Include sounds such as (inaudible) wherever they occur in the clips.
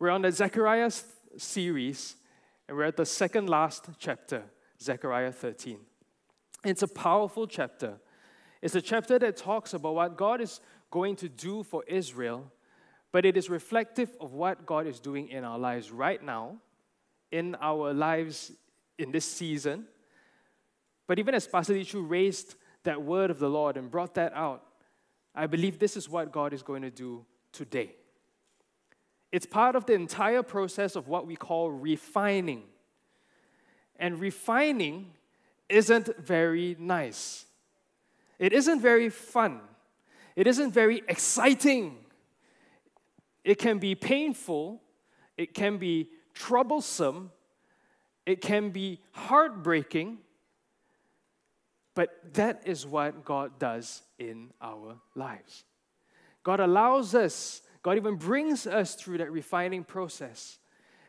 We're on the Zechariah series, and we're at the second last chapter, Zechariah 13. It's a powerful chapter. It's a chapter that talks about what God is going to do for Israel, but it is reflective of what God is doing in our lives right now, in our lives in this season. But even as Pastor Lichu raised that word of the Lord and brought that out, I believe this is what God is going to do today. It's part of the entire process of what we call refining. And refining isn't very nice. It isn't very fun. It isn't very exciting. It can be painful. It can be troublesome. It can be heartbreaking. But that is what God does in our lives. God allows us, God even brings us through that refining process.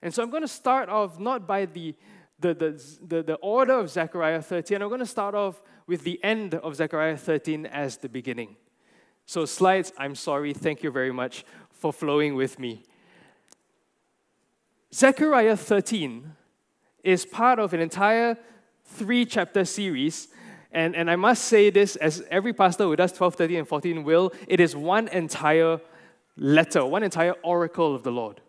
And so I'm going to start off not by the, the, the, the, the order of Zechariah 13, I'm going to start off with the end of Zechariah 13 as the beginning. So, slides, I'm sorry, thank you very much for flowing with me. Zechariah 13 is part of an entire three chapter series and, and I must say this, as every pastor who does 12, 13, and 14 will, it is one entire letter, one entire oracle of the Lord.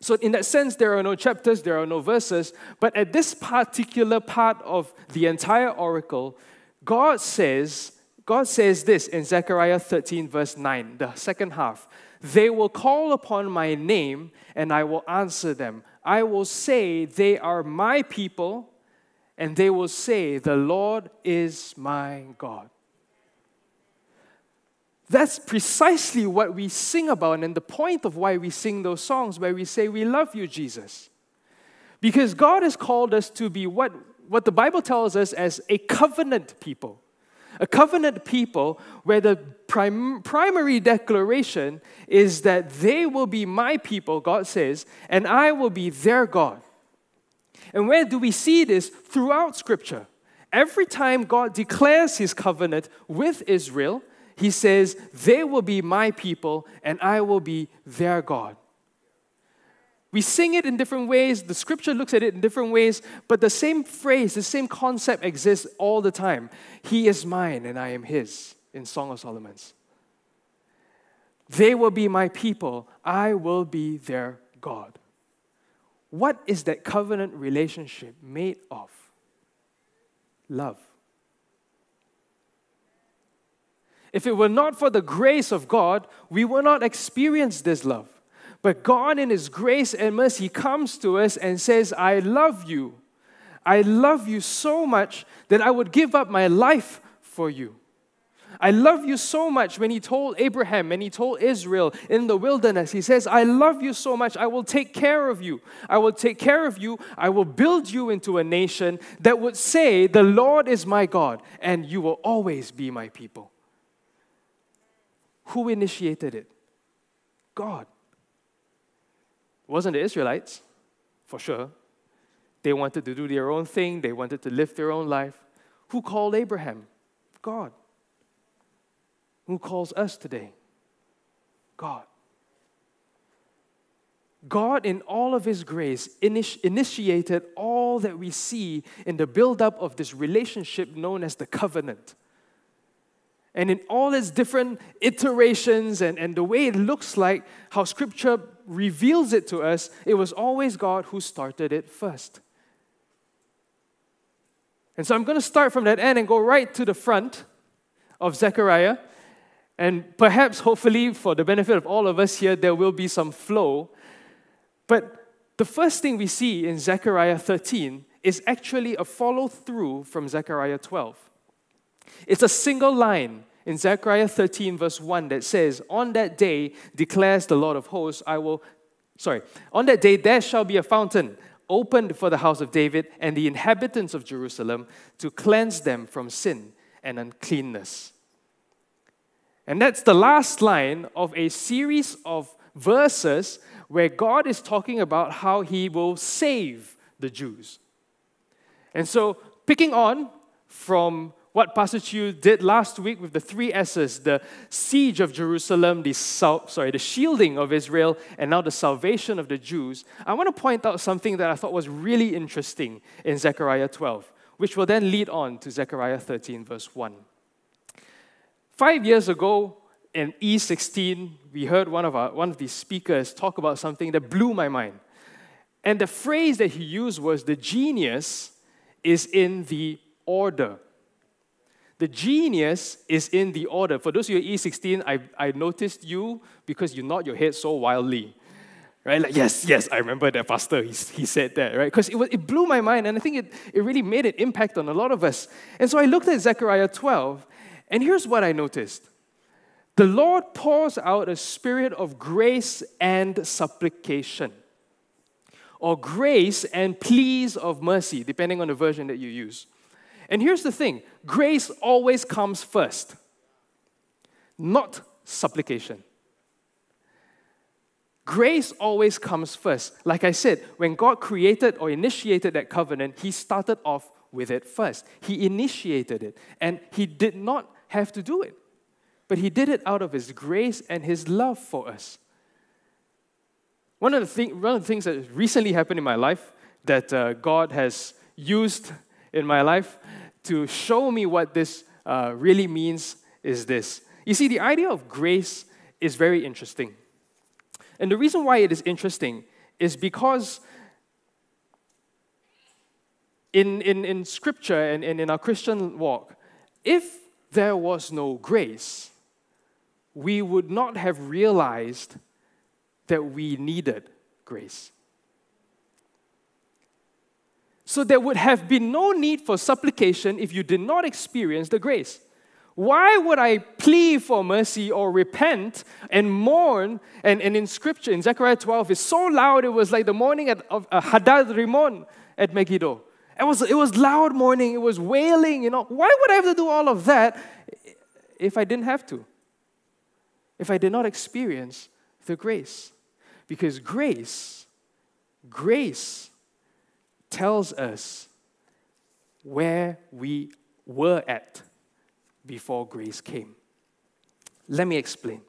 So, in that sense, there are no chapters, there are no verses, but at this particular part of the entire oracle, God says, God says this in Zechariah 13, verse 9, the second half. They will call upon my name, and I will answer them. I will say, They are my people, and they will say, The Lord is my God. That's precisely what we sing about, and the point of why we sing those songs, where we say, We love you, Jesus. Because God has called us to be what, what the Bible tells us as a covenant people. A covenant people where the prim- primary declaration is that they will be my people, God says, and I will be their God. And where do we see this? Throughout Scripture. Every time God declares his covenant with Israel, he says, They will be my people and I will be their God. We sing it in different ways, the scripture looks at it in different ways, but the same phrase, the same concept exists all the time. He is mine and I am his in Song of Solomon's. They will be my people, I will be their God. What is that covenant relationship made of? Love. If it were not for the grace of God, we would not experience this love. But God, in His grace and mercy, comes to us and says, I love you. I love you so much that I would give up my life for you. I love you so much when he told Abraham and he told Israel in the wilderness, he says, I love you so much, I will take care of you. I will take care of you. I will build you into a nation that would say, The Lord is my God, and you will always be my people. Who initiated it? God. It wasn't the Israelites, for sure. They wanted to do their own thing, they wanted to live their own life. Who called Abraham? God. Who calls us today? God. God, in all of His grace, initiated all that we see in the buildup of this relationship known as the covenant. And in all its different iterations and, and the way it looks like, how Scripture reveals it to us, it was always God who started it first. And so I'm going to start from that end and go right to the front of Zechariah and perhaps, hopefully, for the benefit of all of us here, there will be some flow. But the first thing we see in Zechariah 13 is actually a follow through from Zechariah 12. It's a single line in Zechariah 13, verse 1, that says, On that day, declares the Lord of hosts, I will, sorry, on that day there shall be a fountain opened for the house of David and the inhabitants of Jerusalem to cleanse them from sin and uncleanness. And that's the last line of a series of verses where God is talking about how he will save the Jews. And so, picking on from what Pastor Chu did last week with the three S's the siege of Jerusalem, the, sorry, the shielding of Israel, and now the salvation of the Jews, I want to point out something that I thought was really interesting in Zechariah 12, which will then lead on to Zechariah 13, verse 1. Five years ago, in E16, we heard one of, our, one of these speakers talk about something that blew my mind. And the phrase that he used was the genius is in the order. The genius is in the order. For those of you E16, I, I noticed you because you nod your head so wildly. Right? Like, yes, yes, I remember that pastor, he, he said that, right? Because it, it blew my mind, and I think it, it really made an impact on a lot of us. And so I looked at Zechariah 12, and here's what I noticed the Lord pours out a spirit of grace and supplication or grace and pleas of mercy, depending on the version that you use. And here's the thing grace always comes first, not supplication. Grace always comes first. Like I said, when God created or initiated that covenant, He started off with it first. He initiated it, and He did not have to do it, but He did it out of His grace and His love for us. One of the, thing, one of the things that recently happened in my life that uh, God has used in my life to show me what this uh, really means is this. You see, the idea of grace is very interesting. And the reason why it is interesting is because in, in, in scripture and, and in our Christian walk, if there was no grace, we would not have realized that we needed grace. So there would have been no need for supplication if you did not experience the grace. Why would I plead for mercy or repent and mourn? And, and in scripture, in Zechariah 12, it's so loud, it was like the morning at, of uh, Hadad Rimmon at Megiddo. It was, it was loud mourning, it was wailing, you know. Why would I have to do all of that if I didn't have to? If I did not experience the grace? Because grace, grace tells us where we were at before grace came. Let me explain.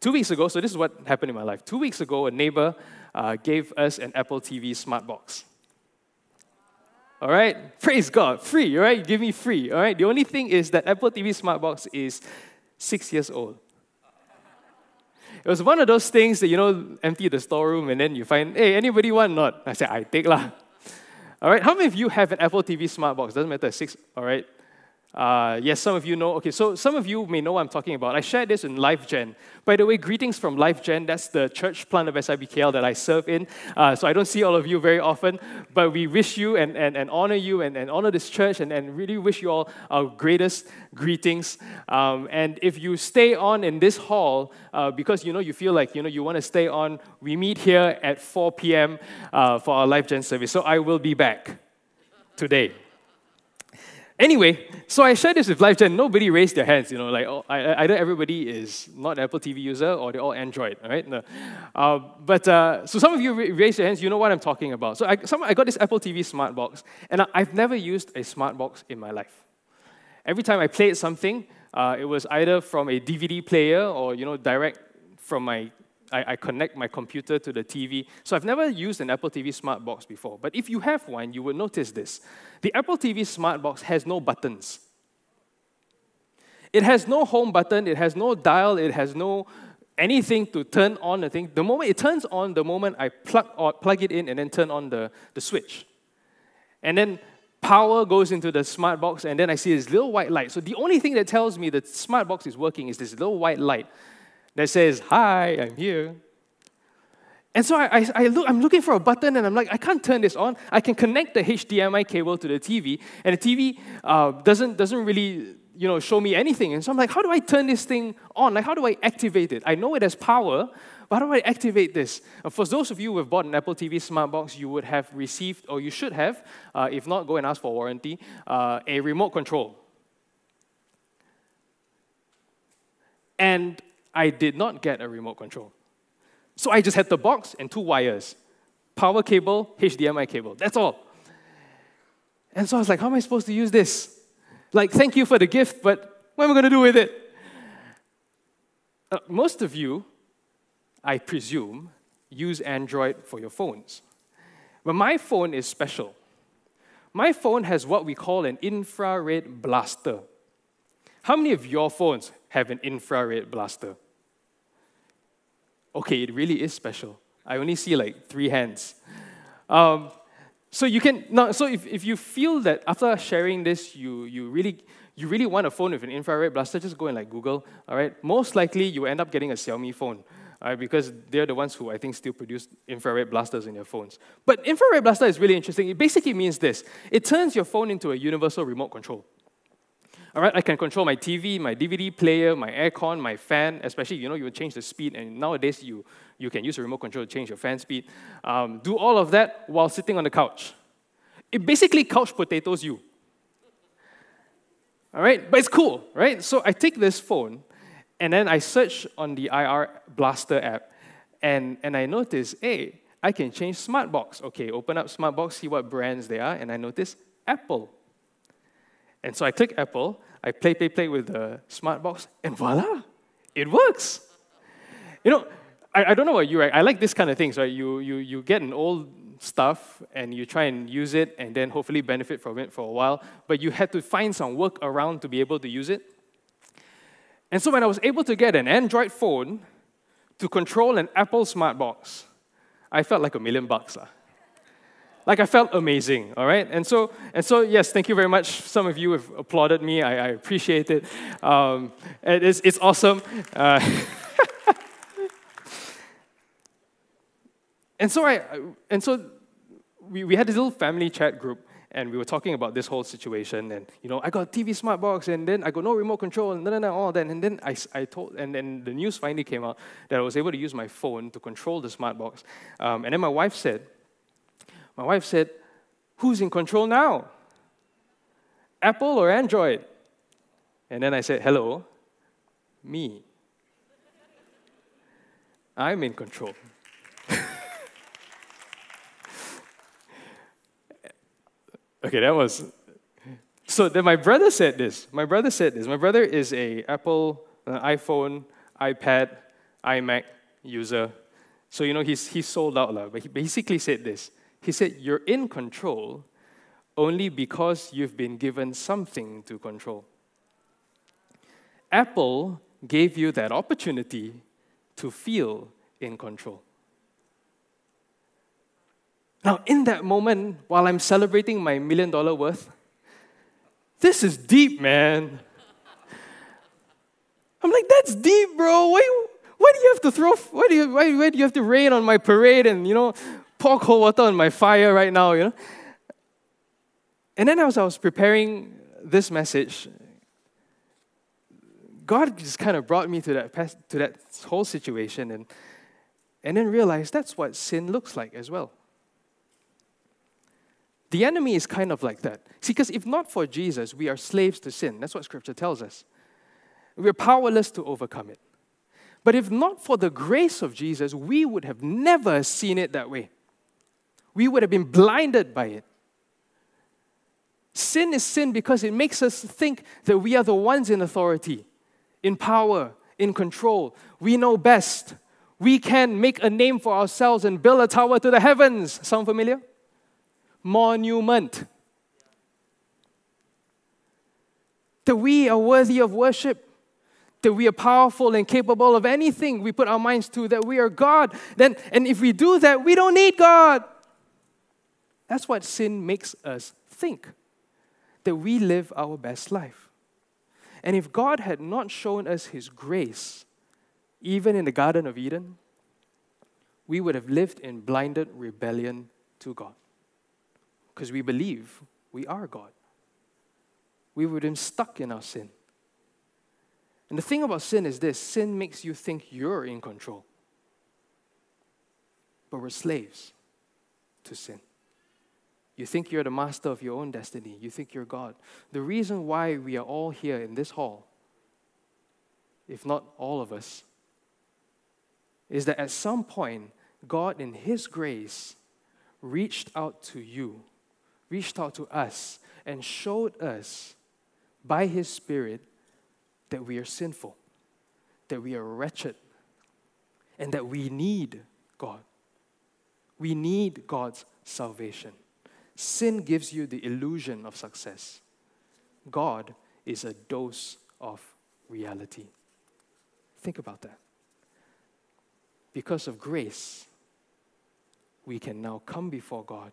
Two weeks ago, so this is what happened in my life. Two weeks ago, a neighbor uh, gave us an Apple TV smart box. All right? Praise God. Free, all right? You give me free, all right? The only thing is that Apple TV smart box is six years old. It was one of those things that, you know, empty the storeroom and then you find, hey, anybody want not? I said, I take lah. All right, how many of you have an Apple TV smart box? Doesn't matter, six, all right? Uh, yes, some of you know. Okay, so some of you may know what I'm talking about. I shared this in LifeGen. By the way, greetings from LifeGen. That's the church plant of SIBKL that I serve in. Uh, so I don't see all of you very often, but we wish you and, and, and honor you and, and honor this church and, and really wish you all our greatest greetings. Um, and if you stay on in this hall uh, because you know you feel like you know you want to stay on, we meet here at 4 p.m. Uh, for our LifeGen service. So I will be back today. Anyway, so I shared this with LifeGen. Nobody raised their hands, you know, like oh, either everybody is not an Apple TV user or they're all Android, right? No. Uh, but uh, so some of you raised your hands, you know what I'm talking about. So I, some, I got this Apple TV smart box, and I, have never used a smart box in my life. Every time I played something, uh, it was either from a DVD player or, you know, direct from my I, I, connect my computer to the TV. So I've never used an Apple TV Smart Box before. But if you have one, you will notice this. The Apple TV Smart Box has no buttons. It has no home button, it has no dial, it has no anything to turn on the thing. The moment it turns on, the moment I plug, or plug it in and then turn on the, the switch. And then power goes into the smart box, and then I see this little white light. So the only thing that tells me the smart box is working is this little white light that says, Hi, I'm here. And so I, I, I, look, I'm looking for a button and I'm like, I can't turn this on. I can connect the HDMI cable to the TV, and the TV uh, doesn't, doesn't really you know, show me anything. And so I'm like, how do I turn this thing on? Like, how do I activate it? I know it has power, but how do I activate this? Uh, for those of you who have bought an Apple TV smart box, you would have received, or you should have, uh, if not, go and ask for warranty, uh, a remote control. And I did not get a remote control. So I just had the box and two wires power cable, HDMI cable. That's all. And so I was like, how am I supposed to use this? Like, thank you for the gift, but what am I going to do with it? Uh, most of you, I presume, use Android for your phones. But my phone is special. My phone has what we call an infrared blaster. How many of your phones have an infrared blaster? Okay, it really is special. I only see like three hands. Um, so you can now. So if, if you feel that after sharing this, you you really you really want a phone with an infrared blaster, just go and like Google. All right. Most likely you end up getting a Xiaomi phone. All right, because they're the ones who I think still produce infrared blasters in their phones. But infrared blaster is really interesting. It basically means this: it turns your phone into a universal remote control. All right, I can control my TV, my DVD player, my aircon, my fan, especially, you know, you change the speed, and nowadays you, you can use a remote control to change your fan speed. Um, do all of that while sitting on the couch. It basically couch potatoes you. All right, but it's cool, right? So I take this phone, and then I search on the IR Blaster app, and, and I notice, hey, I can change Smartbox. Okay, open up Smartbox, see what brands they are, and I notice Apple. And so I click Apple, I play, play, play with the smart box, and voila, it works. You know, I, I don't know about you, right? I like this kind of things, right? You, you, you get an old stuff and you try and use it and then hopefully benefit from it for a while, but you had to find some work around to be able to use it. And so when I was able to get an Android phone to control an Apple smart box, I felt like a million bucks. Lah. Like I felt amazing, all right? And so, and so yes, thank you very much. Some of you have applauded me. I, I appreciate it. Um, it is, it's awesome. Uh, (laughs) and so I, and so we, we had this little family chat group and we were talking about this whole situation and you know i got a tv smart box and then i got no remote control and then all that and then I, I told and then the news finally came out that i was able to use my phone to control the smart box um, and then my wife said my wife said, Who's in control now? Apple or Android? And then I said, Hello, me. I'm in control. (laughs) okay, that was. So then my brother said this. My brother said this. My brother is a Apple, iPhone, iPad, iMac user. So you know he's he's sold out, lah. But he basically said this. He said, You're in control only because you've been given something to control. Apple gave you that opportunity to feel in control. Now, in that moment, while I'm celebrating my million dollar worth, this is deep, man. I'm like, that's deep, bro. Why, why do you have to throw, why do you, why, why do you have to rain on my parade and, you know, pour cold water on my fire right now, you know. And then as I was preparing this message, God just kind of brought me to that, to that whole situation and, and then realized that's what sin looks like as well. The enemy is kind of like that. See, because if not for Jesus, we are slaves to sin. That's what scripture tells us. We're powerless to overcome it. But if not for the grace of Jesus, we would have never seen it that way we would have been blinded by it. Sin is sin because it makes us think that we are the ones in authority, in power, in control. We know best. We can make a name for ourselves and build a tower to the heavens. Sound familiar? Monument. That we are worthy of worship that we are powerful and capable of anything we put our minds to, that we are God. Then, and if we do that, we don't need God. That's what sin makes us think that we live our best life. And if God had not shown us His grace, even in the Garden of Eden, we would have lived in blinded rebellion to God. Because we believe we are God. We would have been stuck in our sin. And the thing about sin is this sin makes you think you're in control. But we're slaves to sin. You think you're the master of your own destiny. You think you're God. The reason why we are all here in this hall, if not all of us, is that at some point, God, in His grace, reached out to you, reached out to us, and showed us by His Spirit that we are sinful, that we are wretched, and that we need God. We need God's salvation. Sin gives you the illusion of success. God is a dose of reality. Think about that. Because of grace, we can now come before God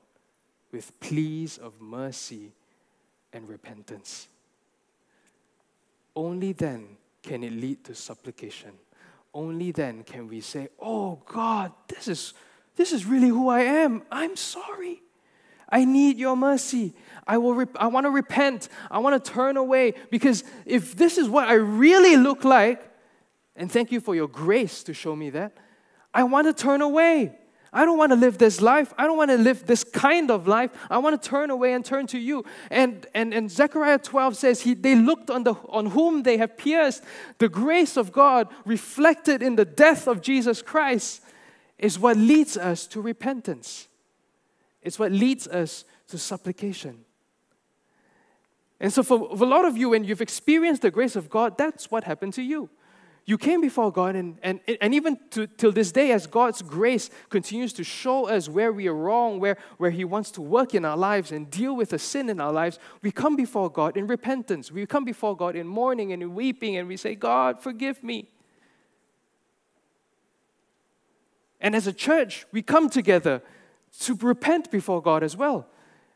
with pleas of mercy and repentance. Only then can it lead to supplication. Only then can we say, Oh God, this is, this is really who I am. I'm sorry. I need your mercy. I, will rep- I want to repent. I want to turn away because if this is what I really look like, and thank you for your grace to show me that, I want to turn away. I don't want to live this life. I don't want to live this kind of life. I want to turn away and turn to you. And, and, and Zechariah 12 says, he, They looked on, the, on whom they have pierced. The grace of God reflected in the death of Jesus Christ is what leads us to repentance, it's what leads us to supplication. And so, for, for a lot of you, when you've experienced the grace of God, that's what happened to you you came before God, and, and, and even to, till this day, as God's grace continues to show us where we are wrong, where, where He wants to work in our lives and deal with the sin in our lives, we come before God in repentance. We come before God in mourning and in weeping, and we say, God, forgive me. And as a church, we come together to repent before God as well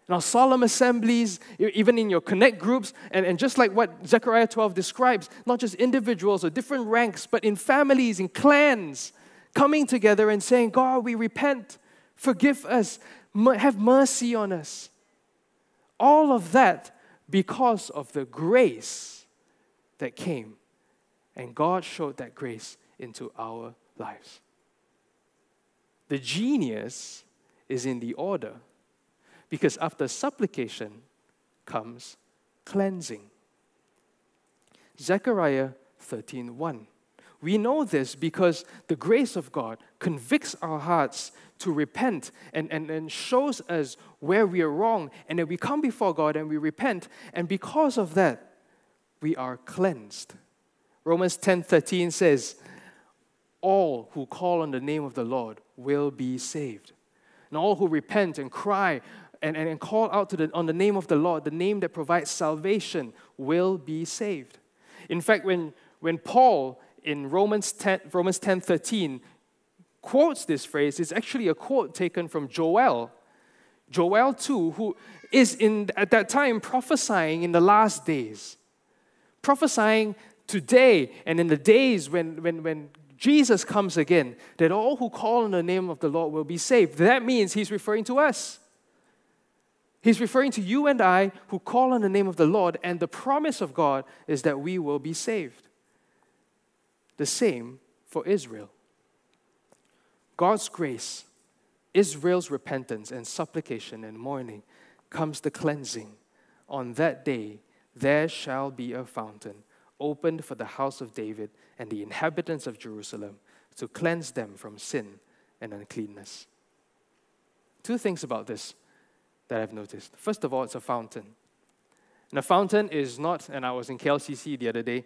in our solemn assemblies, even in your connect groups, and, and just like what Zechariah 12 describes, not just individuals or different ranks, but in families, in clans, coming together and saying, God, we repent, forgive us, have mercy on us. All of that because of the grace that came. And God showed that grace into our lives. The genius is in the order because after supplication comes cleansing. Zechariah 13:1. We know this because the grace of God convicts our hearts to repent and, and, and shows us where we are wrong. And then we come before God and we repent. And because of that, we are cleansed. Romans 10:13 says, All who call on the name of the Lord will be saved. And all who repent and cry and, and, and call out the, on the name of the Lord, the name that provides salvation, will be saved. In fact, when, when Paul in Romans 10, Romans 10 13 quotes this phrase, it's actually a quote taken from Joel. Joel 2, who is in, at that time prophesying in the last days, prophesying today and in the days when, when, when Jesus comes again, that all who call on the name of the Lord will be saved. That means he's referring to us. He's referring to you and I who call on the name of the Lord, and the promise of God is that we will be saved. The same for Israel. God's grace, Israel's repentance and supplication and mourning comes the cleansing. On that day, there shall be a fountain opened for the house of David and the inhabitants of Jerusalem to cleanse them from sin and uncleanness. Two things about this that I've noticed. First of all, it's a fountain. And a fountain is not, and I was in KLCC the other day,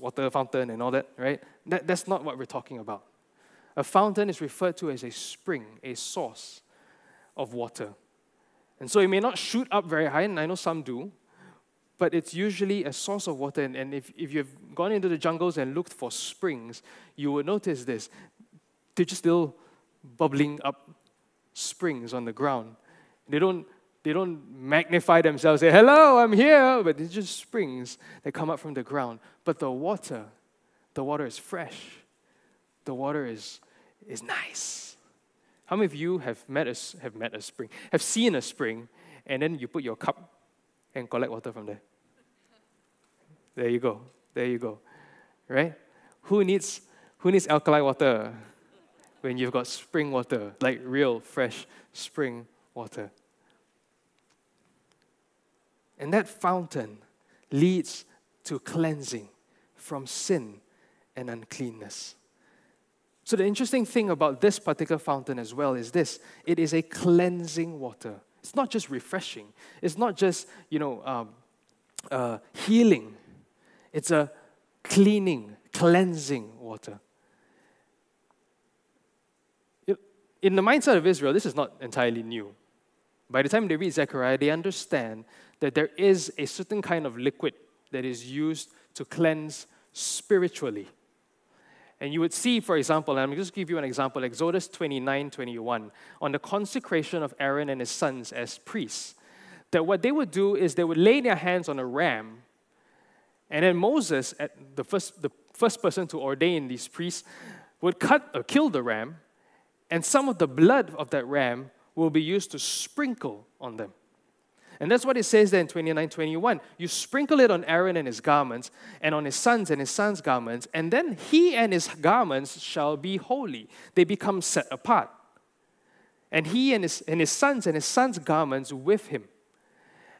water fountain and all that, right? That, that's not what we're talking about. A fountain is referred to as a spring, a source of water. And so it may not shoot up very high, and I know some do, but it's usually a source of water. And, and if, if you've gone into the jungles and looked for springs, you will notice this. They're just still bubbling up springs on the ground. They don't, they don't magnify themselves, say, hello, I'm here, but it's just springs that come up from the ground. But the water, the water is fresh. The water is, is nice. How many of you have met, a, have met a spring, have seen a spring, and then you put your cup and collect water from there? There you go. There you go. Right? Who needs, who needs alkali water when you've got spring water, like real fresh spring water? And that fountain leads to cleansing from sin and uncleanness. So, the interesting thing about this particular fountain as well is this it is a cleansing water. It's not just refreshing, it's not just, you know, um, uh, healing, it's a cleaning, cleansing water. In the mindset of Israel, this is not entirely new. By the time they read Zechariah, they understand that there is a certain kind of liquid that is used to cleanse spiritually. And you would see, for example, and I'm just give you an example, Exodus 29 21, on the consecration of Aaron and his sons as priests. That what they would do is they would lay their hands on a ram, and then Moses, at the first, the first person to ordain these priests, would cut or kill the ram, and some of the blood of that ram will be used to sprinkle on them. And that's what it says there in 29 21. You sprinkle it on Aaron and his garments, and on his sons and his sons' garments, and then he and his garments shall be holy. They become set apart. And he and his, and his sons and his sons' garments with him.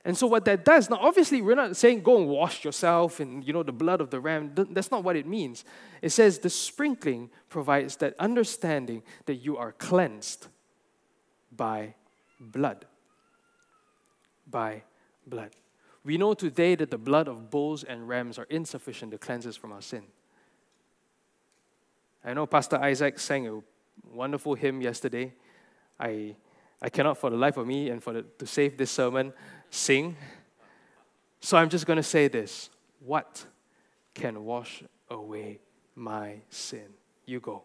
And so what that does, now obviously we're not saying go and wash yourself in you know the blood of the ram. That's not what it means. It says the sprinkling provides that understanding that you are cleansed by blood by blood. We know today that the blood of bulls and rams are insufficient to cleanse us from our sin. I know Pastor Isaac sang a wonderful hymn yesterday. I, I cannot, for the life of me and for the, to save this sermon, sing. So I'm just going to say this What can wash away my sin? You go.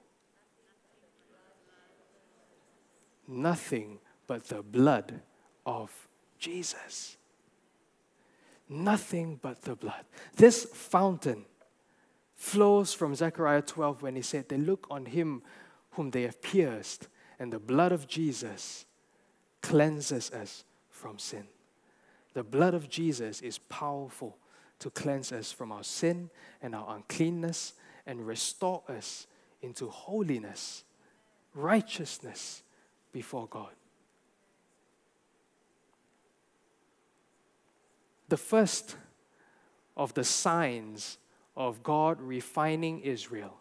Nothing but the blood of Jesus. Nothing but the blood. This fountain flows from Zechariah 12 when he said, They look on him whom they have pierced, and the blood of Jesus cleanses us from sin. The blood of Jesus is powerful to cleanse us from our sin and our uncleanness and restore us into holiness, righteousness before God. the first of the signs of God refining Israel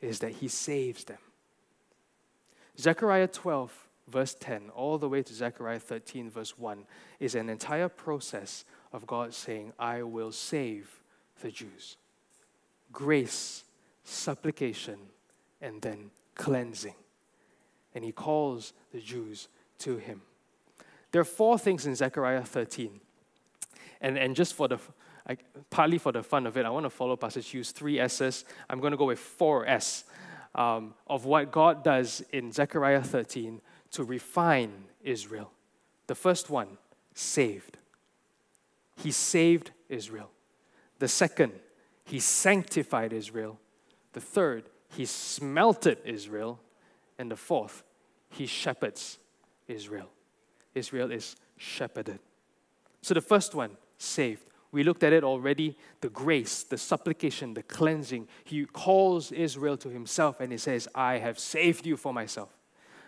is that he saves them. Zechariah 12, verse 10, all the way to Zechariah 13, verse 1, is an entire process of God saying, I will save the Jews. Grace, supplication, and then cleansing. And he calls the Jews to him. There are four things in Zechariah 13 and, and just for the, I, partly for the fun of it, I want to follow Pastor Chu's three S's. I'm going to go with four S um, of what God does in Zechariah 13 to refine Israel. The first one, saved. He saved Israel. The second, he sanctified Israel. The third, he smelted Israel. And the fourth, he shepherds Israel. Israel is shepherded. So the first one, saved. We looked at it already the grace, the supplication, the cleansing. He calls Israel to himself and he says, I have saved you for myself.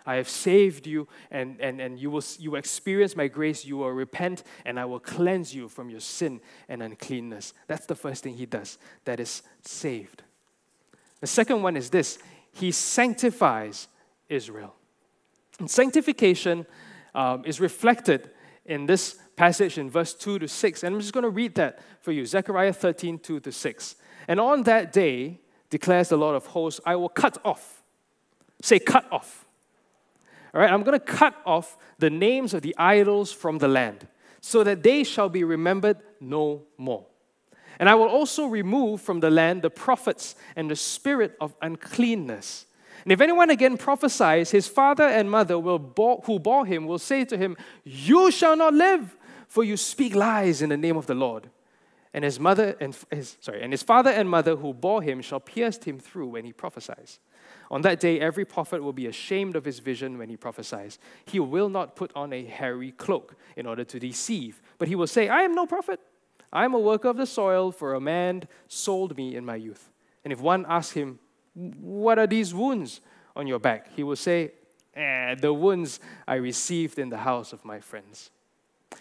I have saved you, and, and, and you, will, you experience my grace. You will repent, and I will cleanse you from your sin and uncleanness. That's the first thing he does. That is saved. The second one is this He sanctifies Israel. And sanctification um, is reflected in this passage in verse 2 to 6. And I'm just going to read that for you Zechariah 13, 2 to 6. And on that day, declares the Lord of hosts, I will cut off. Say, cut off. All right, I'm going to cut off the names of the idols from the land, so that they shall be remembered no more. And I will also remove from the land the prophets and the spirit of uncleanness and if anyone again prophesies, his father and mother will bore, who bore him will say to him, You shall not live, for you speak lies in the name of the Lord. And his mother and his, sorry, and his father and mother who bore him shall pierce him through when he prophesies. On that day, every prophet will be ashamed of his vision when he prophesies. He will not put on a hairy cloak in order to deceive, but he will say, I am no prophet. I am a worker of the soil, for a man sold me in my youth. And if one asks him, what are these wounds on your back? He will say, eh, The wounds I received in the house of my friends.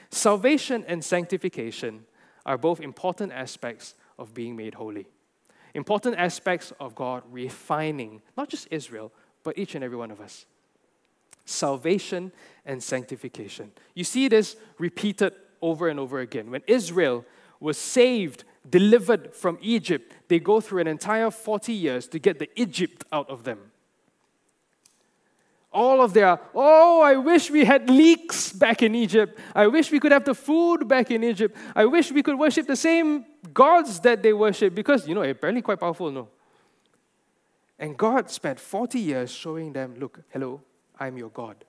Salvation and sanctification are both important aspects of being made holy. Important aspects of God refining not just Israel, but each and every one of us. Salvation and sanctification. You see this repeated over and over again. When Israel was saved, delivered from Egypt, they go through an entire 40 years to get the Egypt out of them. All of their, oh, I wish we had leeks back in Egypt. I wish we could have the food back in Egypt. I wish we could worship the same gods that they worship because, you know, apparently quite powerful, no? And God spent 40 years showing them, look, hello, I'm your God.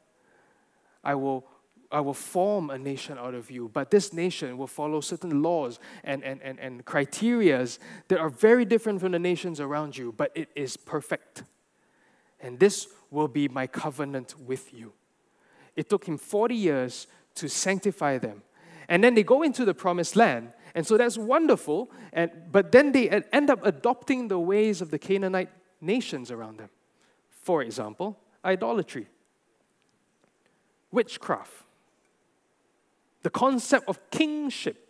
I will, I will form a nation out of you, but this nation will follow certain laws and, and, and, and criterias that are very different from the nations around you, but it is perfect. And this will be my covenant with you. It took him 40 years to sanctify them. And then they go into the promised land. And so that's wonderful. And, but then they end up adopting the ways of the Canaanite nations around them. For example, idolatry, witchcraft, the concept of kingship,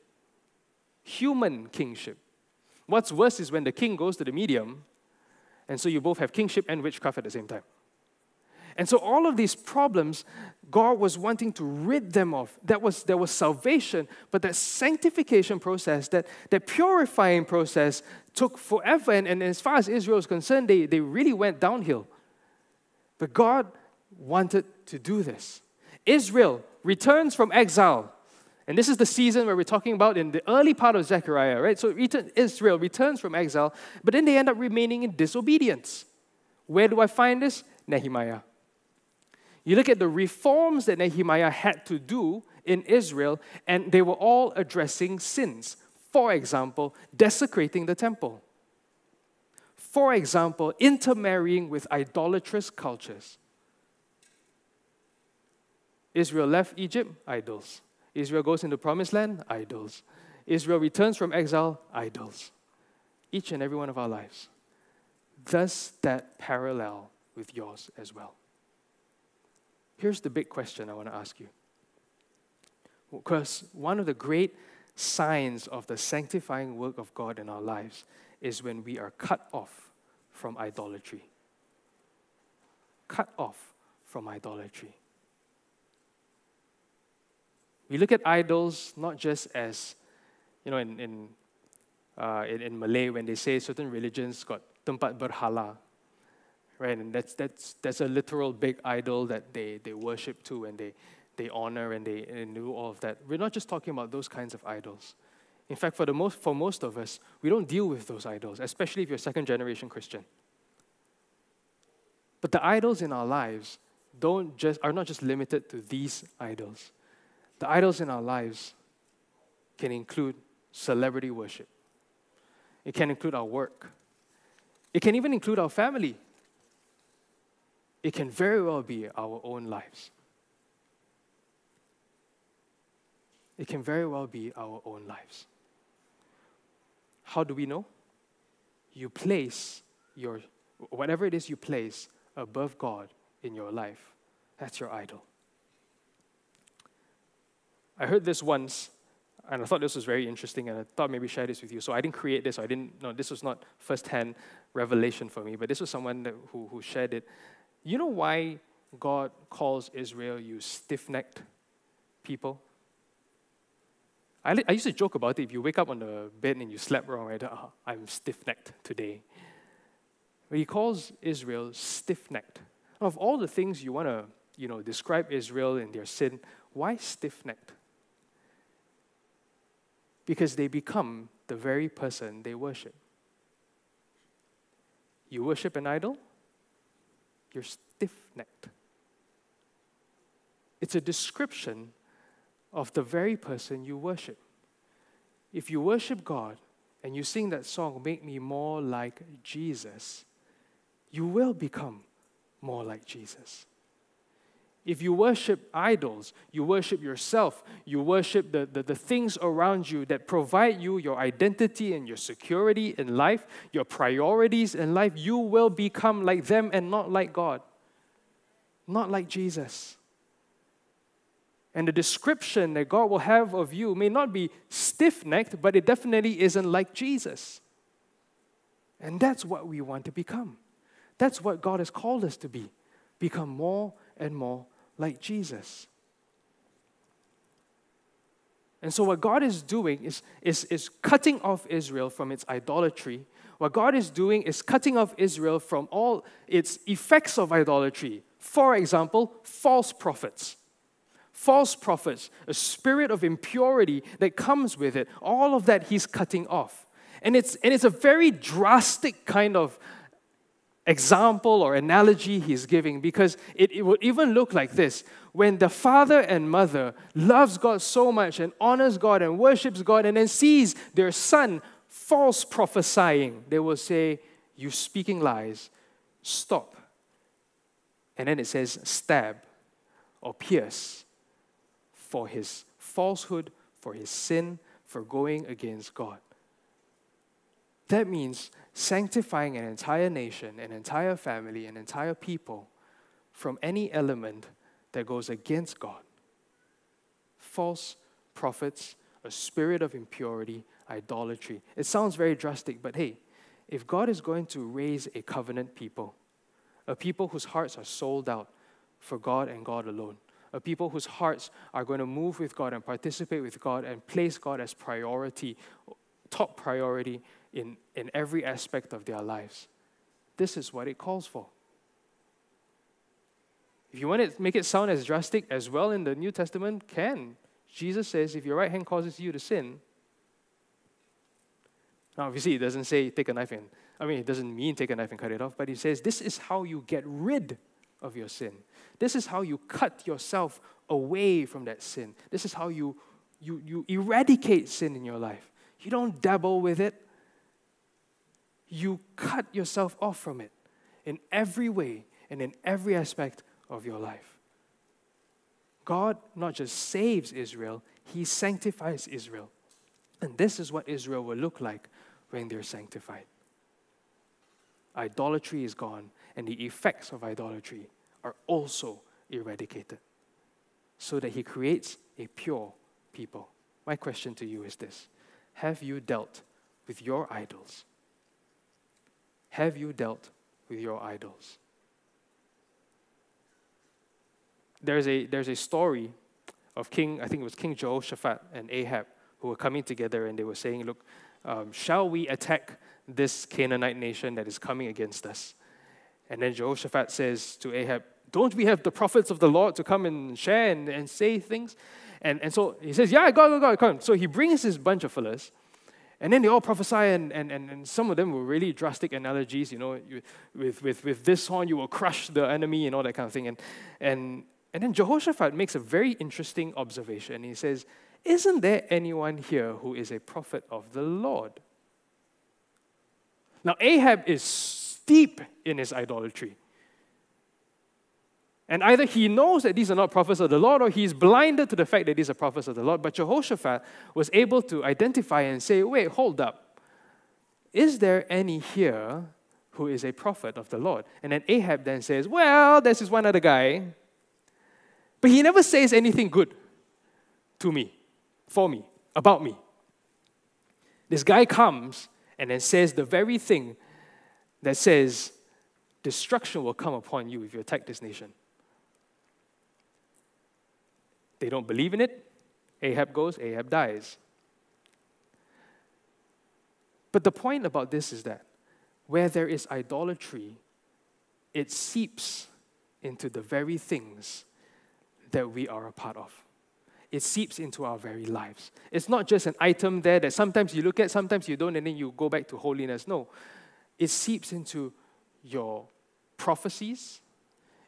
human kingship. What's worse is when the king goes to the medium, and so you both have kingship and witchcraft at the same time. And so all of these problems, God was wanting to rid them of. That was, there was salvation, but that sanctification process, that, that purifying process took forever. And, and as far as Israel is concerned, they, they really went downhill. But God wanted to do this. Israel returns from exile. And this is the season where we're talking about in the early part of Zechariah, right? So Israel returns from exile, but then they end up remaining in disobedience. Where do I find this? Nehemiah. You look at the reforms that Nehemiah had to do in Israel, and they were all addressing sins. For example, desecrating the temple. For example, intermarrying with idolatrous cultures. Israel left Egypt, idols. Israel goes into promised land, idols. Israel returns from exile, idols. Each and every one of our lives. Does that parallel with yours as well? Here's the big question I want to ask you. Because one of the great signs of the sanctifying work of God in our lives is when we are cut off from idolatry. Cut off from idolatry. We look at idols not just as, you know, in, in, uh, in, in Malay, when they say certain religions got tempat berhala, right? And that's, that's, that's a literal big idol that they, they worship to and they, they honor and they, and do all of that. We're not just talking about those kinds of idols. In fact, for, the most, for most of us, we don't deal with those idols, especially if you're a second generation Christian. But the idols in our lives don't just, are not just limited to these idols. The idols in our lives can include celebrity worship, it can include our work, it can even include our family it can very well be our own lives. It can very well be our own lives. How do we know? You place your, whatever it is you place above God in your life, that's your idol. I heard this once, and I thought this was very interesting, and I thought maybe share this with you. So I didn't create this, or I didn't, no, this was not first-hand revelation for me, but this was someone that, who, who shared it. You know why God calls Israel you stiff necked people? I, I used to joke about it. If you wake up on the bed and you slept wrong, right? Oh, I'm stiff necked today. But he calls Israel stiff necked. Of all the things you want to you know, describe Israel and their sin, why stiff necked? Because they become the very person they worship. You worship an idol, you're stiff necked. It's a description of the very person you worship. If you worship God and you sing that song, Make Me More Like Jesus, you will become more like Jesus. If you worship idols, you worship yourself, you worship the, the, the, things around you that provide you your identity and your security in life, your priorities in life, you will become like them and not like God. Not like Jesus. And the description that God will have of you may not be stiff necked, but it definitely isn't like Jesus. And that's what we want to become. That's what God has called us to be. Become more and more like Jesus. And so, what God is doing is, is, is cutting off Israel from its idolatry. What God is doing is cutting off Israel from all its effects of idolatry. For example, false prophets. False prophets, a spirit of impurity that comes with it, all of that He's cutting off. And it's, and it's a very drastic kind of example or analogy he's giving because it, it would even look like this. When the father and mother loves god so much and honors god and worships god and then sees their son false prophesying they will say you speaking lies. Stop. And then it says stab or pierce for his falsehood for his sin for going against god. That means sanctifying an entire nation, an entire family, an entire people from any element that goes against God. False prophets, a spirit of impurity, idolatry. It sounds very drastic, but hey, if God is going to raise a covenant people, a people whose hearts are sold out for God and God alone, a people whose hearts are going to move with God and participate with God and place God as priority, top priority in, in every aspect of their lives. This is what it calls for. If you want to make it sound as drastic as well in the New Testament, can. Jesus says, if your right hand causes you to sin, now obviously it doesn't say take a knife and, I mean, it doesn't mean take a knife and cut it off, but he says this is how you get rid of your sin. This is how you cut yourself away from that sin. This is how you, you, you eradicate sin in your life. You don't dabble with it you cut yourself off from it in every way and in every aspect of your life. God not just saves Israel, He sanctifies Israel. And this is what Israel will look like when they're sanctified. Idolatry is gone, and the effects of idolatry are also eradicated so that He creates a pure people. My question to you is this Have you dealt with your idols? Have you dealt with your idols? There's a, there's a story of King, I think it was King Jehoshaphat and Ahab, who were coming together and they were saying, Look, um, shall we attack this Canaanite nation that is coming against us? And then Jehoshaphat says to Ahab, Don't we have the prophets of the Lord to come and share and, and say things? And, and so he says, Yeah, go, go, go, come. So he brings this bunch of fellas and then they all prophesy, and, and, and, and some of them were really drastic analogies, you know, you, with, with, with this horn you will crush the enemy and all that kind of thing. And, and, and then Jehoshaphat makes a very interesting observation. He says, Isn't there anyone here who is a prophet of the Lord? Now, Ahab is steep in his idolatry. And either he knows that these are not prophets of the Lord or he's blinded to the fact that these are prophets of the Lord. But Jehoshaphat was able to identify and say, wait, hold up. Is there any here who is a prophet of the Lord? And then Ahab then says, well, this is one other guy. But he never says anything good to me, for me, about me. This guy comes and then says the very thing that says, destruction will come upon you if you attack this nation. They don't believe in it. Ahab goes, Ahab dies. But the point about this is that where there is idolatry, it seeps into the very things that we are a part of. It seeps into our very lives. It's not just an item there that sometimes you look at, sometimes you don't, and then you go back to holiness. No, it seeps into your prophecies,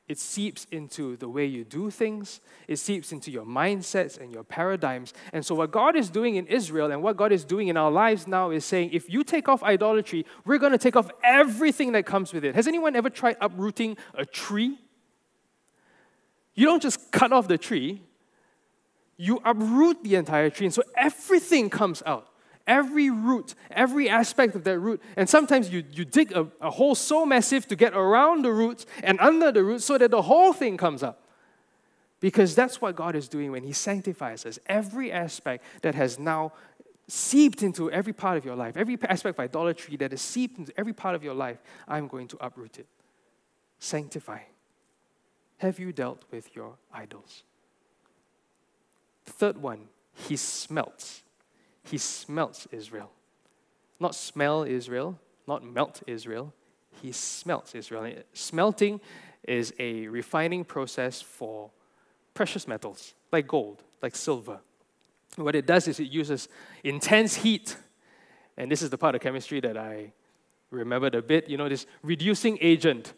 it seeps into the way you do things. It seeps into your mindsets and your paradigms. And so, what God is doing in Israel and what God is doing in our lives now is saying, if you take off idolatry, we're going to take off everything that comes with it. Has anyone ever tried uprooting a tree? You don't just cut off the tree, you uproot the entire tree. And so, everything comes out every root, every aspect of that root. And sometimes you, you dig a, a hole so massive to get around the roots and under the roots so that the whole thing comes up. Because that's what God is doing when He sanctifies us. Every aspect that has now seeped into every part of your life, every aspect of idolatry that has seeped into every part of your life, I'm going to uproot it. Sanctify. Have you dealt with your idols? Third one he smelts. He smelts Israel. Not smell Israel, not melt Israel. He smelts Israel. Smelting is a refining process for precious metals like gold, like silver. What it does is it uses intense heat. And this is the part of chemistry that I remembered a bit. You know, this reducing agent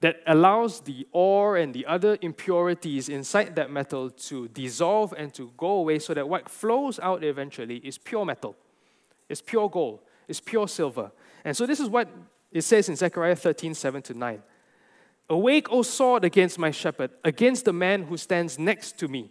that allows the ore and the other impurities inside that metal to dissolve and to go away so that what flows out eventually is pure metal, it's pure gold, it's pure silver. And so this is what it says in Zechariah 13 7 to 9. Awake, O sword, against my shepherd, against the man who stands next to me,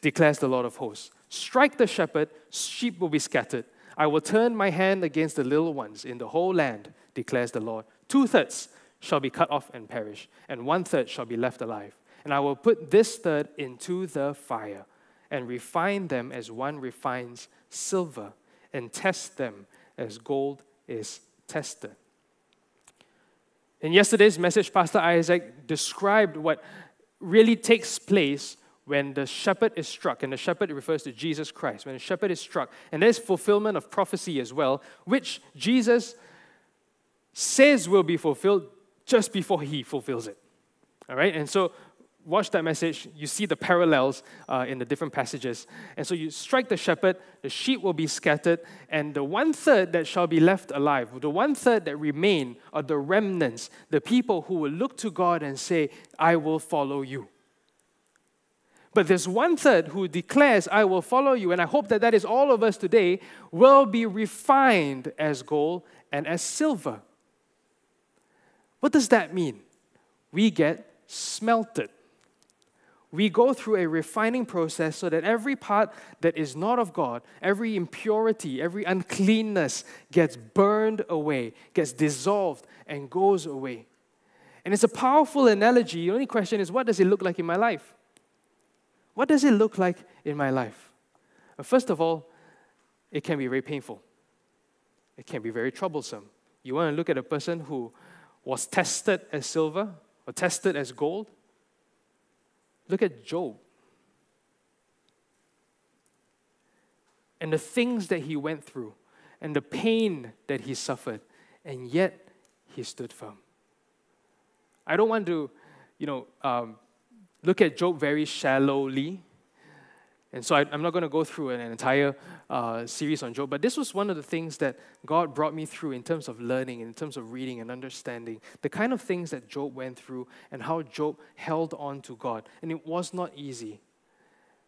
declares the Lord of hosts. Strike the shepherd, sheep will be scattered. I will turn my hand against the little ones in the whole land, declares the Lord. Two thirds shall be cut off and perish, and one third shall be left alive. And I will put this third into the fire, and refine them as one refines silver, and test them as gold is tested. In yesterday's message, Pastor Isaac described what really takes place when the shepherd is struck, and the shepherd refers to Jesus Christ, when the shepherd is struck, and there's fulfillment of prophecy as well, which Jesus says will be fulfilled just before he fulfills it. All right? And so watch that message, you see the parallels uh, in the different passages. And so you strike the shepherd, the sheep will be scattered, and the one third that shall be left alive, the one third that remain are the remnants, the people who will look to God and say, I will follow you. But there's one third who declares, I will follow you. And I hope that that is all of us today, will be refined as gold and as silver. What does that mean? We get smelted we go through a refining process so that every part that is not of God, every impurity, every uncleanness gets burned away, gets dissolved, and goes away. And it's a powerful analogy. The only question is, what does it look like in my life? What does it look like in my life? First of all, it can be very painful. It can be very troublesome. You want to look at a person who was tested as silver or tested as gold? Look at Job. And the things that he went through, and the pain that he suffered, and yet he stood firm. I don't want to, you know, um, look at Job very shallowly and so I, am not going to go through an, entire uh, series on Job, but this was one of the things that God brought me through in terms of learning, in terms of reading and understanding the kind of things that Job went through and how Job held on to God. And it was not easy.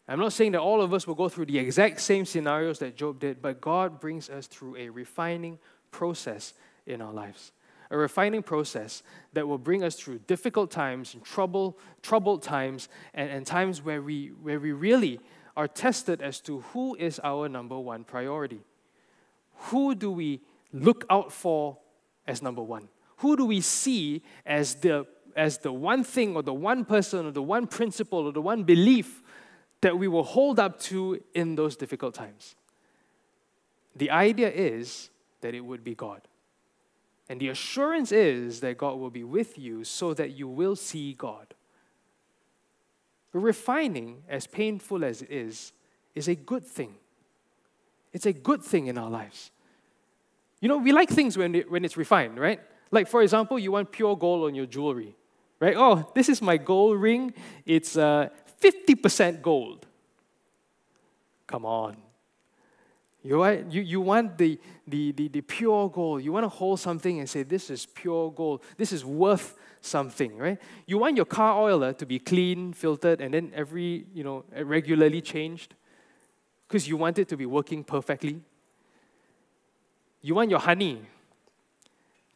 I'm not saying that all of us will go through the exact same scenarios that Job did, but God brings us through a refining process in our lives. A refining process that will bring us through difficult times and trouble, troubled times and, and times where we, where we really are tested as to who is our number one priority. Who do we look out for as number one? Who do we see as the, as the one thing or the one person or the one principle or the one belief that we will hold up to in those difficult times? The idea is that it would be God. And the assurance is that God will be with you so that you will see God. Refining, as painful as it is, is a good thing. It's a good thing in our lives. You know, we like things when, it, when it's refined, right? Like, for example, you want pure gold on your jewelry, right? Oh, this is my gold ring. It's uh, 50% gold. Come on. You want, you, you want the, the, the, the pure gold. You want to hold something and say, This is pure gold. This is worth something, right? You want your car oil uh, to be clean, filtered, and then every, you know, regularly changed because you want it to be working perfectly. You want your honey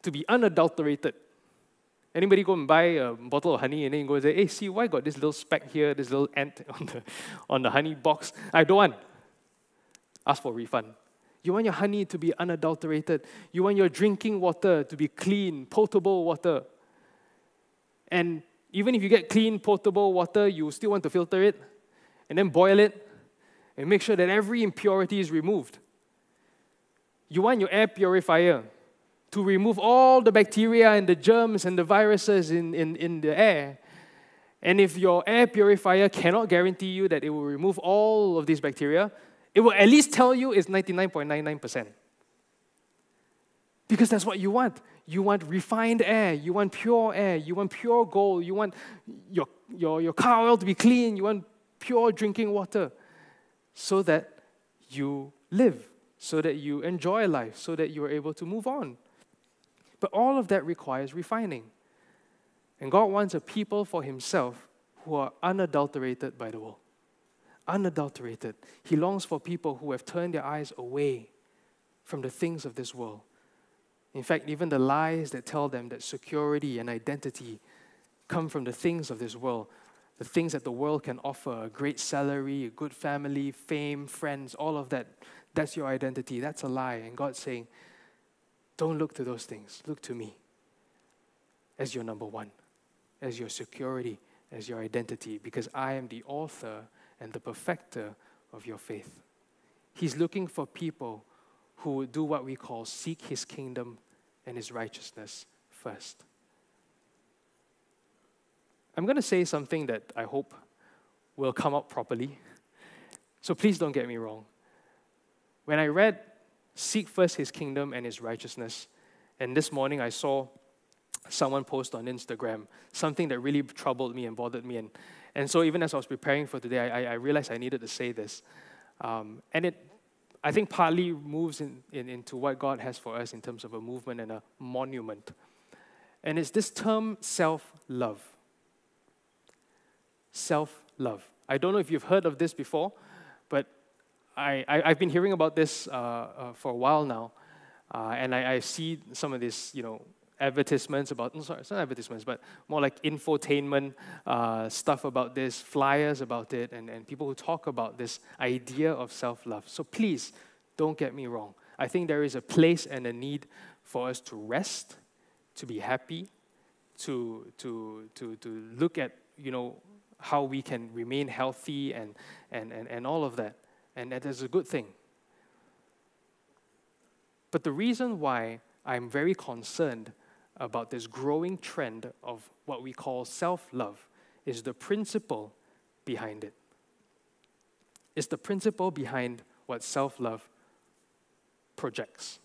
to be unadulterated. Anybody go and buy a bottle of honey and then go and say, hey, see, why got this little speck here, this little ant (laughs) on the, on the honey box? I don't want. Ask for refund. You want your honey to be unadulterated. You want your drinking water to be clean, potable water. And even if you get clean, potable water, you still want to filter it and then boil it and make sure that every impurity is removed. You want your air purifier to remove all the bacteria and the germs and the viruses in, in, in the air. And if your air purifier cannot guarantee you that it will remove all of these bacteria, It will at least tell you it's 99.99%. Because that's what you want. You want refined air, you want pure air, you want pure gold, you want your, your, your car oil to be clean, you want pure drinking water so that you live, so that you enjoy life, so that you are able to move on. But all of that requires refining. And God wants a people for Himself who are unadulterated by the world. Unadulterated. He longs for people who have turned their eyes away from the things of this world. In fact, even the lies that tell them that security and identity come from the things of this world, the things that the world can offer a great salary, a good family, fame, friends, all of that that's your identity. That's a lie. And God's saying, don't look to those things. Look to me as your number one, as your security, as your identity, because I am the author and the perfecter of your faith. He's looking for people who would do what we call seek his kingdom and his righteousness first. I'm going to say something that I hope will come out properly. So please don't get me wrong. When I read Seek first his kingdom and his righteousness, and this morning I saw someone post on Instagram something that really troubled me and bothered me. And, and so, even as I was preparing for today, I, I realized I needed to say this. Um, and it, I think, partly moves in, in, into what God has for us in terms of a movement and a monument. And it's this term self love. Self love. I don't know if you've heard of this before, but I, I, have been hearing about this uh, uh, for a while now, uh, and I, I, see some of this, you know, advertisements about, sorry, it's not advertisements, but more like infotainment uh, stuff about this, flyers about it, and, and people who talk about this idea of self love. So please, don't get me wrong. I think there is a place and a need for us to rest, to be happy, to, to, to, to look at, you know, how we can remain healthy and, and, and, and all of that and that is a good thing. But the reason why I'm very concerned about this growing trend of what we call self love is the principle behind it. It's the principle behind what self love projects.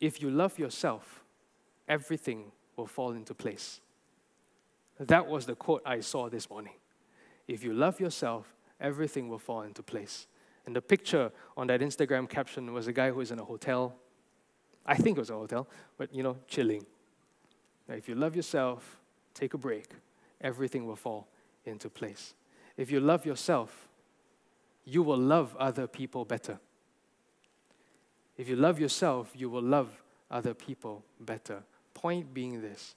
If you love yourself, everything will fall into place. That was the quote I saw this morning. If you love yourself, everything will fall into place. And the picture on that Instagram caption was a guy who was in a hotel. I think it was a hotel, but you know, chilling. Now, if you love yourself, take a break, everything will fall into place. If you love yourself, you will love other people better. If you love yourself, you will love other people better. Point being this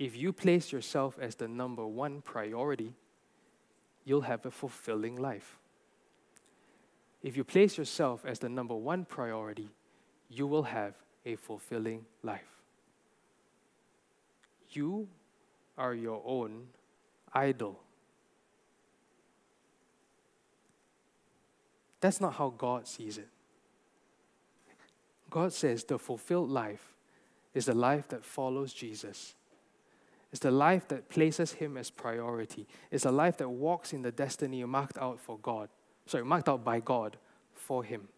if you place yourself as the number one priority, you'll have a fulfilling life. If you place yourself as the number one priority, you will have a fulfilling life. You are your own idol. That's not how God sees it. God says the fulfilled life is the life that follows Jesus it's the life that places Him as priority. It's a life that walks in the destiny marked out for God. Sorry, marked out by God for Him.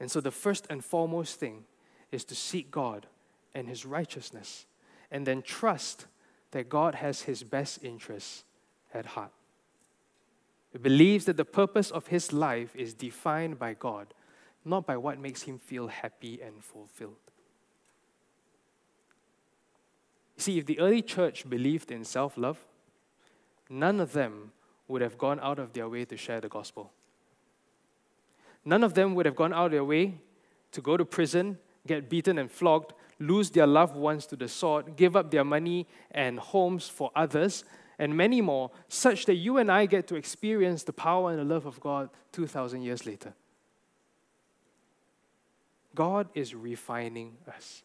And so the first and foremost thing is to seek God and His righteousness, and then trust that God has His best interests at heart. It believes that the purpose of his life is defined by God, not by what makes him feel happy and fulfilled. See, if the early church believed in self love, none of them would have gone out of their way to share the gospel. None of them would have gone out of their way to go to prison, get beaten and flogged, lose their loved ones to the sword, give up their money and homes for others, and many more, such that you and I get to experience the power and the love of God 2,000 years later. God is refining us.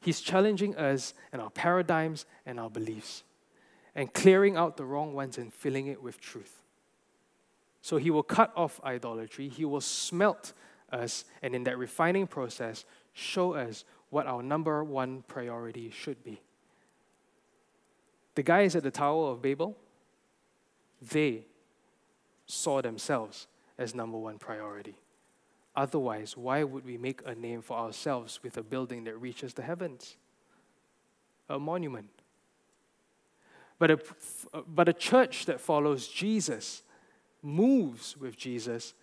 He's challenging us and our paradigms and our beliefs and clearing out the wrong ones and filling it with truth. So he will cut off idolatry, he will smelt us, and in that refining process, show us what our number one priority should be. The guys at the Tower of Babel, they saw themselves as number one priority. Otherwise, why would we make a name for ourselves with a building that reaches the heavens? A monument. But a, but a church that follows Jesus moves with Jesus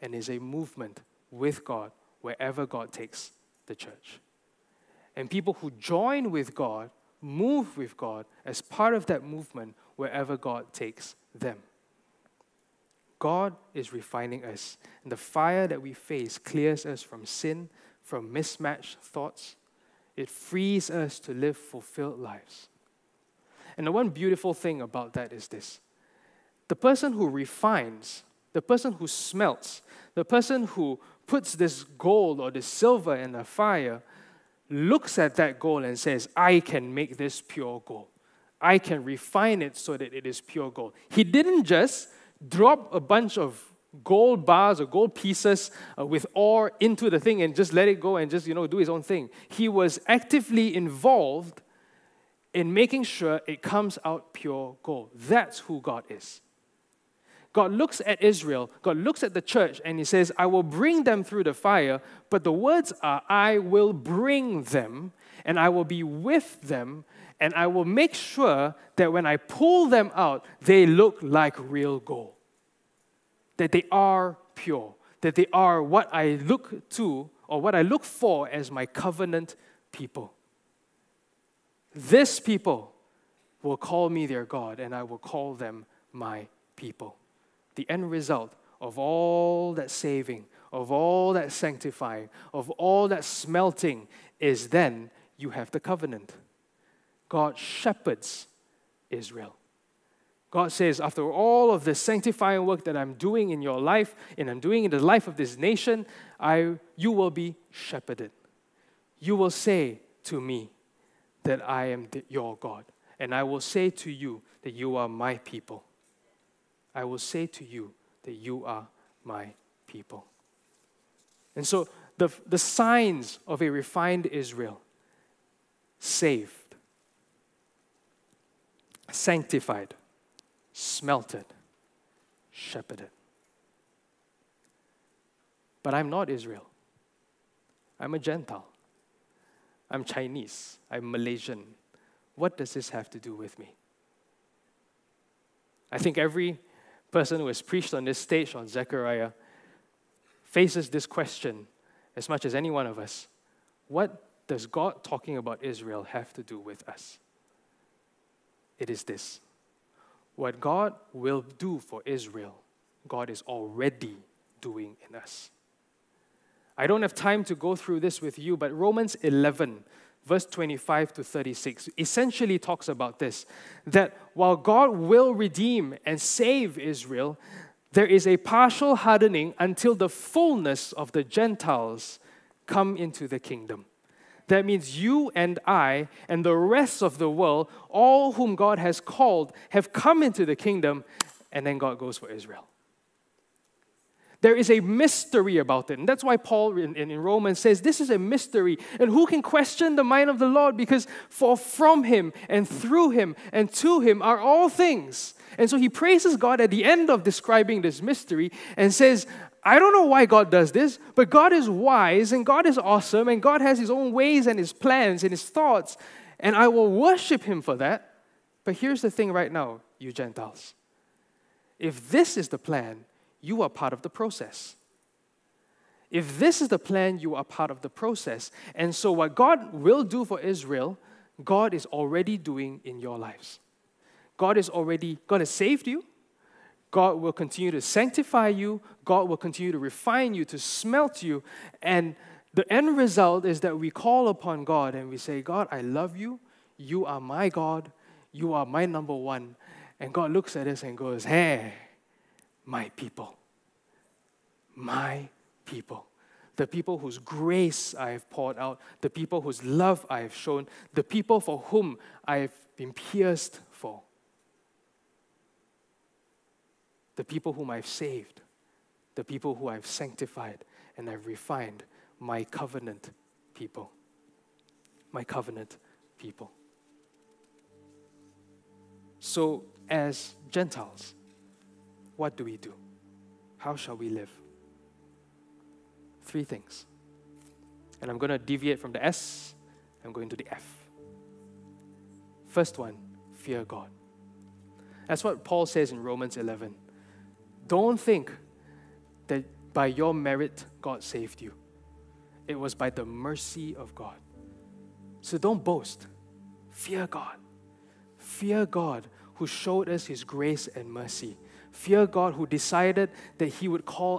and is a movement with God wherever God takes the church. And people who join with God move with God as part of that movement wherever God takes them. God is refining us, and the fire that we face clears us from sin, from mismatched thoughts. It frees us to live fulfilled lives. And the one beautiful thing about that is this the person who refines, the person who smelts, the person who puts this gold or this silver in the fire looks at that gold and says, I can make this pure gold. I can refine it so that it is pure gold. He didn't just drop a bunch of gold bars or gold pieces uh, with ore into the thing and just let it go and just you know do his own thing. He was actively involved in making sure it comes out pure gold. That's who God is. God looks at Israel, God looks at the church, and He says, I will bring them through the fire, but the words are, I will bring them, and I will be with them, and I will make sure that when I pull them out, they look like real gold. That they are pure, that they are what I look to or what I look for as my covenant people. This people will call me their God, and I will call them my people the end result of all that saving, of all that sanctifying, of all that smelting is then you have the covenant. God shepherds Israel. God says, after all of the sanctifying work that I'm doing in your life and I'm doing in the life of this nation, I, you will be shepherded. You will say to me that I am the, your God, and I will say to you that you are my people. I will say to you that you are my people. And so the, the signs of a refined Israel saved, sanctified, smelted, shepherded. But I'm not Israel. I'm a Gentile. I'm Chinese. I'm Malaysian. What does this have to do with me? I think every person who has preached on this stage on Zechariah faces this question as much as any one of us What does God talking about Israel have to do with us? It is this what God will do for Israel, God is already doing in us. I don't have time to go through this with you, but Romans 11 verse 25 to 36 essentially talks about this that while God will redeem and save Israel, there is a partial hardening until the fullness of the Gentiles come into the kingdom. That means you and I and the rest of the world, all whom God has called, have come into the kingdom, and then God goes for Israel. There is a mystery about it. And that's why Paul in, in, Romans says this is a mystery. And who can question the mind of the Lord? Because for from him and through him and to him are all things. And so he praises God at the end of describing this mystery and says, I don't know why God does this, but God is wise and God is awesome and God has his own ways and his plans and his thoughts. And I will worship him for that. But here's the thing right now, you Gentiles. If this is the plan, you are part of the process. If this is the plan, you are part of the process. And so, what God will do for Israel, God is already doing in your lives. God is already, God has saved you. God will continue to sanctify you. God will continue to refine you, to smelt you. And the end result is that we call upon God and we say, God, I love you. You are my God. You are my number one. And God looks at us and goes, Hey, my people. My people. The people whose grace I have poured out, the people whose love I have shown, the people for whom I have been pierced for, the people whom I've saved, the people who I've sanctified and I've refined, my covenant people. My covenant people. So, as Gentiles, what do we do? how shall we live? Three things. And I'm going to deviate from the S, I'm going to the F. First one, fear God. That's what Paul says in Romans 11. Don't think that by your merit God saved you, it was by the mercy of God. So don't boast. Fear God. Fear God who showed us his grace and mercy. Fear God who decided that he would call